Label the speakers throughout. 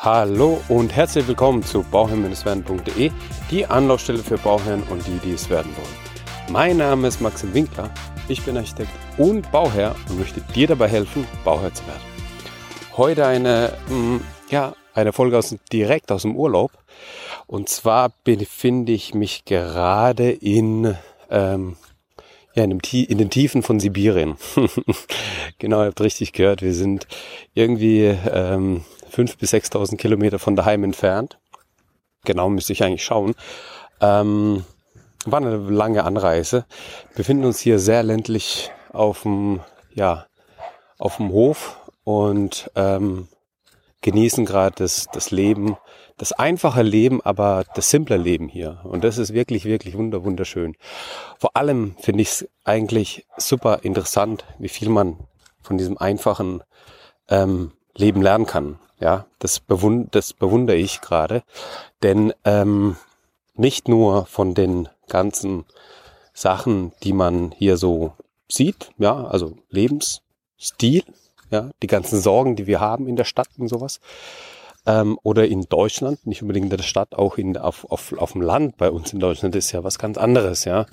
Speaker 1: Hallo und herzlich willkommen zu bauherrn-werden.de, die Anlaufstelle für Bauherren und die, die es werden wollen. Mein Name ist Maxim Winkler, ich bin Architekt und Bauherr und möchte dir dabei helfen, Bauherr zu werden. Heute eine, mm, ja, eine Folge aus, direkt aus dem Urlaub. Und zwar befinde ich mich gerade in, ähm, ja, in, dem, in den Tiefen von Sibirien. genau, ihr habt richtig gehört. Wir sind irgendwie ähm, 5.000 bis 6.000 Kilometer von daheim entfernt. Genau müsste ich eigentlich schauen. Ähm, war eine lange Anreise. Befinden uns hier sehr ländlich auf dem, ja, auf dem Hof und ähm, genießen gerade das, das Leben, das einfache Leben, aber das simple Leben hier. Und das ist wirklich, wirklich wunder, wunderschön. Vor allem finde ich es eigentlich super interessant, wie viel man von diesem einfachen ähm, Leben lernen kann. Ja, das, bewund das bewundere ich gerade. Denn ähm, nicht nur von den ganzen Sachen, die man hier so sieht, ja, also Lebensstil, ja, die ganzen Sorgen, die wir haben in der Stadt und sowas, ähm, oder in Deutschland, nicht unbedingt in der Stadt, auch in, auf, auf, auf dem Land bei uns in Deutschland ist ja was ganz anderes, ja.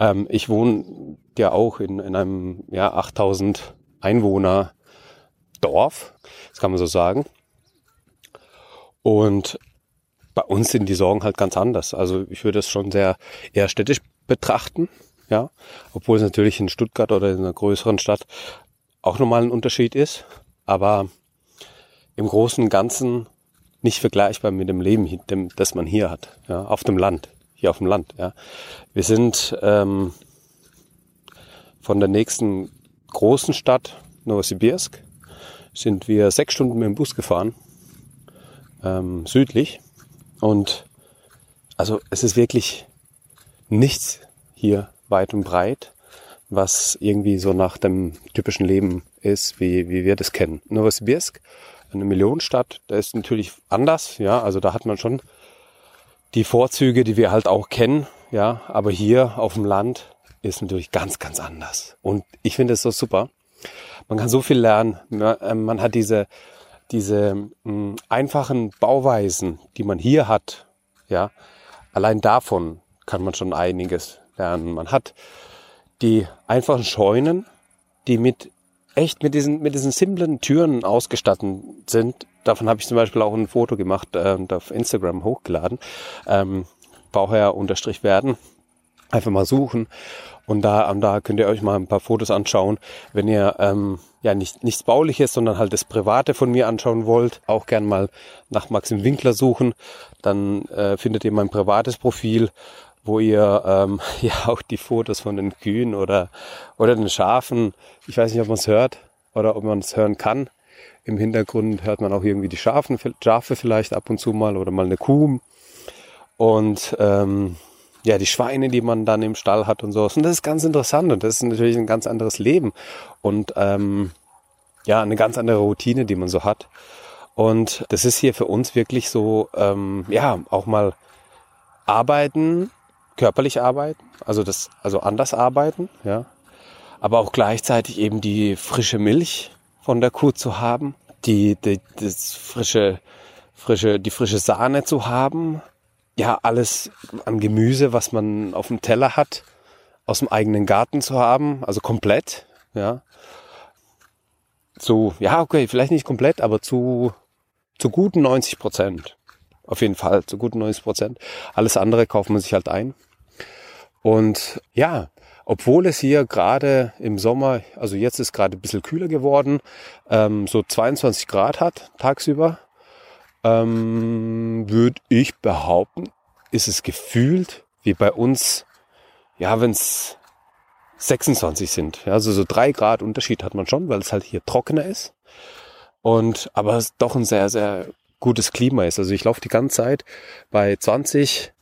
Speaker 1: Ähm, ich wohne ja auch in, in einem, ja, 8000 Einwohner Dorf, das kann man so sagen. Und bei uns sind die Sorgen halt ganz anders. Also ich würde es schon sehr eher städtisch betrachten, ja, obwohl es natürlich in Stuttgart oder in einer größeren Stadt auch nochmal ein Unterschied ist, aber im Großen und Ganzen nicht vergleichbar mit dem Leben, das man hier hat, ja, auf dem Land, hier auf dem Land. Ja. Wir sind ähm, von der nächsten großen Stadt Novosibirsk sind wir sechs Stunden mit dem Bus gefahren ähm, südlich. Und also es ist wirklich nichts hier weit und breit, was irgendwie so nach dem typischen Leben ist, wie, wie wir das kennen. Novosibirsk, eine Millionenstadt, da ist natürlich anders, ja, also da hat man schon die Vorzüge, die wir halt auch kennen, ja, aber hier auf dem Land ist natürlich ganz, ganz anders. Und ich finde es so super. Man kann so viel lernen. Ähm, man hat diese diese mh, hm, einfachen Bauweisen, die man hier hat, ja, allein davon kann man schon einiges lernen. Man hat die einfachen Scheunen, die mit echt mit diesen mit diesen simplen Türen ausgestattet sind. Davon habe ich zum Beispiel auch ein Foto gemacht äh, und auf Instagram hochgeladen. Ähm, Bauherr unterstrich werden. Einfach mal suchen und da, da könnt ihr euch mal ein paar Fotos anschauen, wenn ihr ähm, ja nicht, nichts Bauliches, sondern halt das Private von mir anschauen wollt, auch gern mal nach Maxim Winkler suchen. Dann äh, findet ihr mein privates Profil, wo ihr ähm, ja auch die Fotos von den Kühen oder, oder den Schafen, ich weiß nicht, ob man es hört oder ob man es hören kann. Im Hintergrund hört man auch irgendwie die Schafen, Schafe vielleicht ab und zu mal oder mal eine Kuh. Und ähm, ja, die Schweine, die man dann im Stall hat und sowas. Und das ist ganz interessant und das ist natürlich ein ganz anderes Leben und ähm, ja, eine ganz andere Routine, die man so hat. Und das ist hier für uns wirklich so, ähm, ja, auch mal arbeiten, körperlich arbeiten, also das, also anders arbeiten, ja, aber auch gleichzeitig eben die frische Milch von der Kuh zu haben, die, die das frische, frische, die frische Sahne zu haben, ja, alles an Gemüse, was man auf dem Teller hat, aus dem eigenen Garten zu haben, also komplett, ja. Zu, ja, okay, vielleicht nicht komplett, aber zu, zu guten 90 Prozent. Auf jeden Fall, zu guten 90 Prozent. Alles andere kauft man sich halt ein. Und ja, obwohl es hier gerade im Sommer, also jetzt ist gerade ein bisschen kühler geworden, ähm, so 22 Grad hat tagsüber, ähm, würde ich behaupten, ist es gefühlt wie bei uns, ja, wenn es 26 sind. Also so drei Grad Unterschied hat man schon, weil es halt hier trockener ist. Und aber es doch ein sehr, sehr gutes Klima ist. Also ich laufe die ganze Zeit bei 20.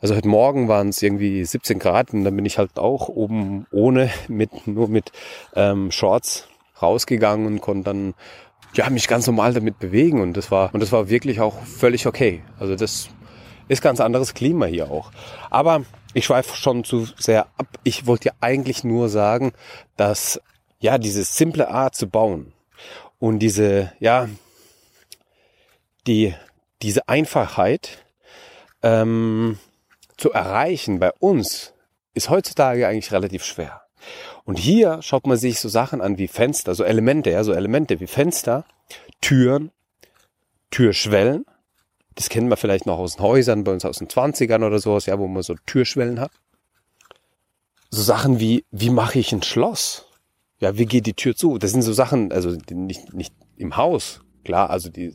Speaker 1: Also heute Morgen waren es irgendwie 17 Grad und dann bin ich halt auch oben ohne, mit, nur mit ähm, Shorts rausgegangen und konnte dann ja, mich ganz normal damit bewegen und das war, und das war wirklich auch völlig okay. Also das ist ganz anderes Klima hier auch. Aber ich schweife schon zu sehr ab. Ich wollte ja eigentlich nur sagen, dass ja diese simple Art zu bauen und diese ja die, diese Einfachheit ähm, zu erreichen bei uns ist heutzutage eigentlich relativ schwer. Und hier schaut man sich so Sachen an wie Fenster, so Elemente, ja, so Elemente wie Fenster, Türen, Türschwellen. Das kennen wir vielleicht noch aus den Häusern, bei uns aus den 20ern oder sowas, ja, wo man so Türschwellen hat. So Sachen wie, wie mache ich ein Schloss? Ja, wie geht die Tür zu? Das sind so Sachen, also nicht, nicht im Haus, klar, also die,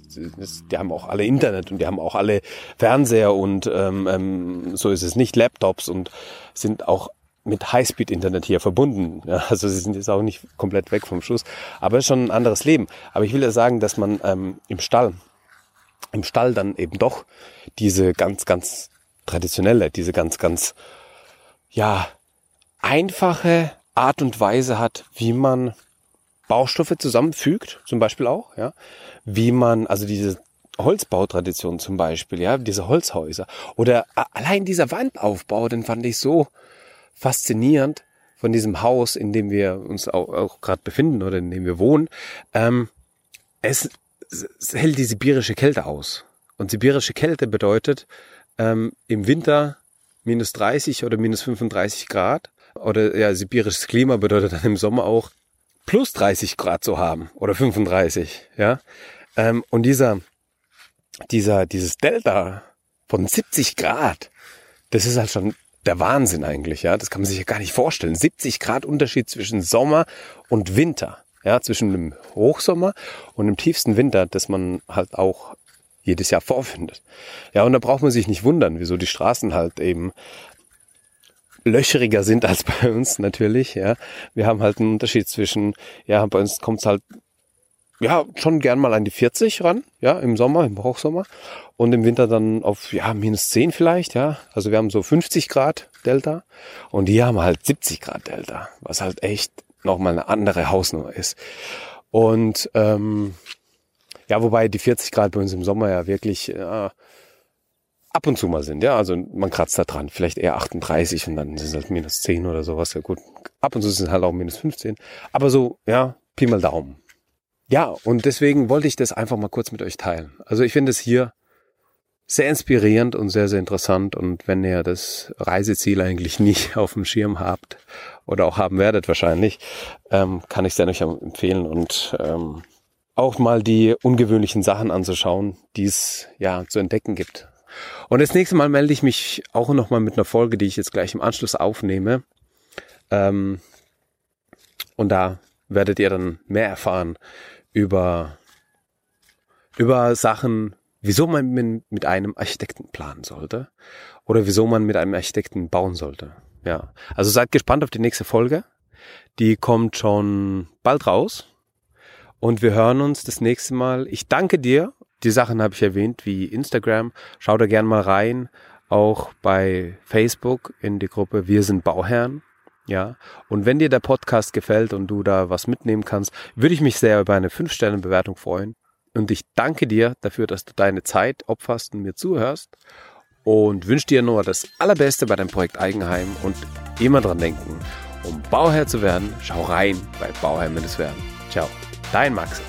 Speaker 1: die haben auch alle Internet und die haben auch alle Fernseher und ähm, ähm, so ist es nicht, Laptops und sind auch mit Highspeed-Internet hier verbunden. Ja, also sie sind jetzt auch nicht komplett weg vom Schuss, aber es ist schon ein anderes Leben. Aber ich will ja sagen, dass man ähm, im Stall, im Stall dann eben doch diese ganz, ganz traditionelle, diese ganz, ganz, ja, einfache Art und Weise hat, wie man Baustoffe zusammenfügt, zum Beispiel auch, ja, wie man, also diese Holzbautradition zum Beispiel, ja, diese Holzhäuser oder allein dieser Wandaufbau, den fand ich so faszinierend von diesem Haus, in dem wir uns auch, auch gerade befinden oder in dem wir wohnen. Ähm, es, es hält die sibirische Kälte aus. Und sibirische Kälte bedeutet ähm, im Winter minus 30 oder minus 35 Grad. Oder ja, sibirisches Klima bedeutet dann im Sommer auch plus 30 Grad zu haben oder 35. Ja, ähm, und dieser dieser dieses Delta von 70 Grad, das ist halt schon der Wahnsinn eigentlich, ja. Das kann man sich ja gar nicht vorstellen. 70 Grad Unterschied zwischen Sommer und Winter. Ja, zwischen dem Hochsommer und dem tiefsten Winter, das man halt auch jedes Jahr vorfindet. Ja, und da braucht man sich nicht wundern, wieso die Straßen halt eben löcheriger sind als bei uns natürlich, ja. Wir haben halt einen Unterschied zwischen, ja, bei uns kommt es halt ja, schon gern mal an die 40 ran, ja, im Sommer, im Hochsommer. Und im Winter dann auf, ja, minus 10 vielleicht, ja. Also wir haben so 50 Grad Delta. Und die haben halt 70 Grad Delta, was halt echt nochmal eine andere Hausnummer ist. Und, ähm, ja, wobei die 40 Grad bei uns im Sommer ja wirklich, äh, ab und zu mal sind, ja. Also man kratzt da dran, vielleicht eher 38 und dann sind es halt minus 10 oder sowas. Ja gut, ab und zu sind es halt auch minus 15. Aber so, ja, Pi mal Daumen. Ja, und deswegen wollte ich das einfach mal kurz mit euch teilen. Also ich finde es hier sehr inspirierend und sehr, sehr interessant. Und wenn ihr das Reiseziel eigentlich nicht auf dem Schirm habt oder auch haben werdet wahrscheinlich, ähm, kann ich es euch empfehlen und ähm, auch mal die ungewöhnlichen Sachen anzuschauen, die es ja zu entdecken gibt. Und das nächste Mal melde ich mich auch nochmal mit einer Folge, die ich jetzt gleich im Anschluss aufnehme. Ähm, und da werdet ihr dann mehr erfahren über, über Sachen, wieso man mit einem Architekten planen sollte oder wieso man mit einem Architekten bauen sollte. Ja, also seid gespannt auf die nächste Folge. Die kommt schon bald raus und wir hören uns das nächste Mal. Ich danke dir. Die Sachen habe ich erwähnt wie Instagram. Schau da gerne mal rein. Auch bei Facebook in die Gruppe Wir sind Bauherren. Ja, und wenn dir der Podcast gefällt und du da was mitnehmen kannst, würde ich mich sehr über eine 5-Sterne-Bewertung freuen. Und ich danke dir dafür, dass du deine Zeit opferst und mir zuhörst. Und wünsche dir nur das Allerbeste bei deinem Projekt Eigenheim und immer dran denken, um Bauherr zu werden, schau rein bei Bauherr werden. Ciao, dein Max.